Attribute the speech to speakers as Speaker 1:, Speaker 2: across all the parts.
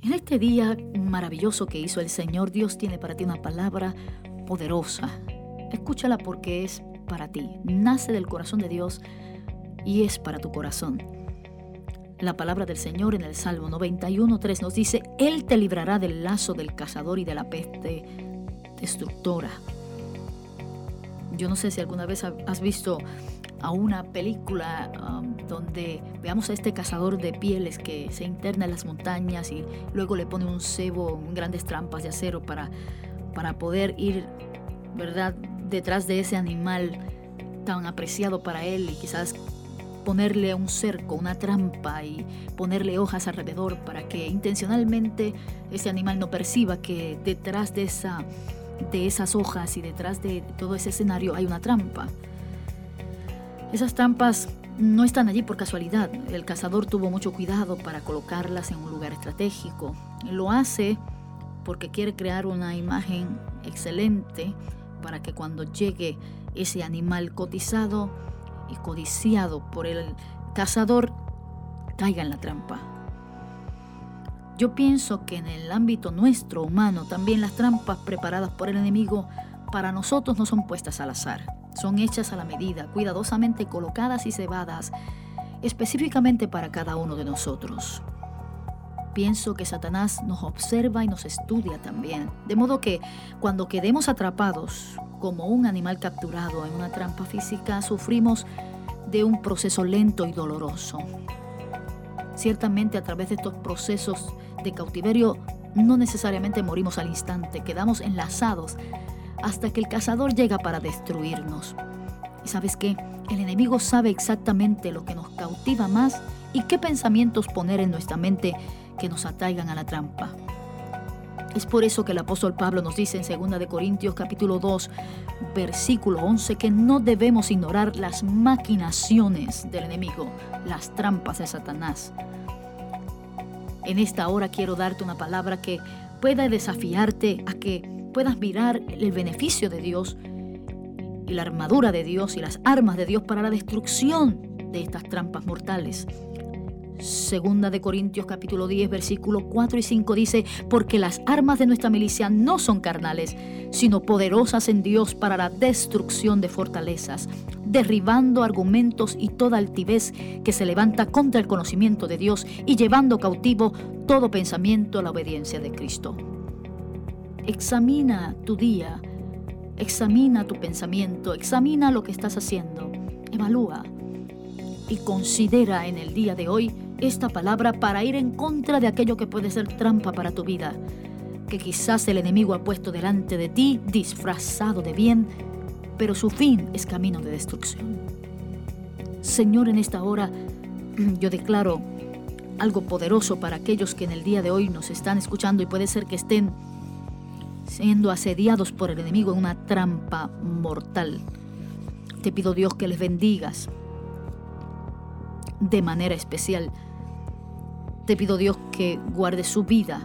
Speaker 1: En este día maravilloso que hizo el Señor, Dios tiene para ti una palabra poderosa. Escúchala porque es para ti. Nace del corazón de Dios y es para tu corazón. La palabra del Señor en el Salmo 91.3 nos dice, Él te librará del lazo del cazador y de la peste destructora. Yo no sé si alguna vez has visto a una película um, donde veamos a este cazador de pieles que se interna en las montañas y luego le pone un cebo, grandes trampas de acero para, para poder ir, ¿verdad?, detrás de ese animal tan apreciado para él y quizás ponerle un cerco, una trampa y ponerle hojas alrededor para que intencionalmente ese animal no perciba que detrás de, esa, de esas hojas y detrás de todo ese escenario hay una trampa. Esas trampas no están allí por casualidad. El cazador tuvo mucho cuidado para colocarlas en un lugar estratégico. Lo hace porque quiere crear una imagen excelente para que cuando llegue ese animal cotizado y codiciado por el cazador caiga en la trampa. Yo pienso que en el ámbito nuestro humano también las trampas preparadas por el enemigo para nosotros no son puestas al azar, son hechas a la medida, cuidadosamente colocadas y cebadas específicamente para cada uno de nosotros. Pienso que Satanás nos observa y nos estudia también, de modo que cuando quedemos atrapados como un animal capturado en una trampa física, sufrimos de un proceso lento y doloroso. Ciertamente a través de estos procesos de cautiverio no necesariamente morimos al instante, quedamos enlazados hasta que el cazador llega para destruirnos. ¿Y sabes qué? El enemigo sabe exactamente lo que nos cautiva más y qué pensamientos poner en nuestra mente que nos atraigan a la trampa. Es por eso que el apóstol Pablo nos dice en 2 de Corintios capítulo 2, versículo 11 que no debemos ignorar las maquinaciones del enemigo, las trampas de Satanás. En esta hora quiero darte una palabra que pueda desafiarte a que puedas mirar el beneficio de Dios y la armadura de Dios y las armas de Dios para la destrucción de estas trampas mortales. Segunda de Corintios capítulo 10 versículos 4 y 5 dice, porque las armas de nuestra milicia no son carnales, sino poderosas en Dios para la destrucción de fortalezas, derribando argumentos y toda altivez que se levanta contra el conocimiento de Dios y llevando cautivo todo pensamiento a la obediencia de Cristo. Examina tu día, examina tu pensamiento, examina lo que estás haciendo, evalúa. Y considera en el día de hoy esta palabra para ir en contra de aquello que puede ser trampa para tu vida, que quizás el enemigo ha puesto delante de ti disfrazado de bien, pero su fin es camino de destrucción. Señor, en esta hora yo declaro algo poderoso para aquellos que en el día de hoy nos están escuchando y puede ser que estén siendo asediados por el enemigo en una trampa mortal. Te pido Dios que les bendigas de manera especial. Te pido Dios que guarde su vida,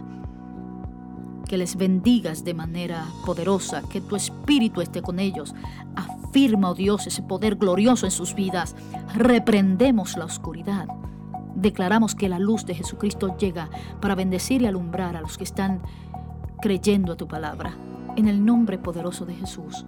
Speaker 1: que les bendigas de manera poderosa, que tu espíritu esté con ellos. Afirma, oh Dios, ese poder glorioso en sus vidas. Reprendemos la oscuridad. Declaramos que la luz de Jesucristo llega para bendecir y alumbrar a los que están creyendo a tu palabra. En el nombre poderoso de Jesús.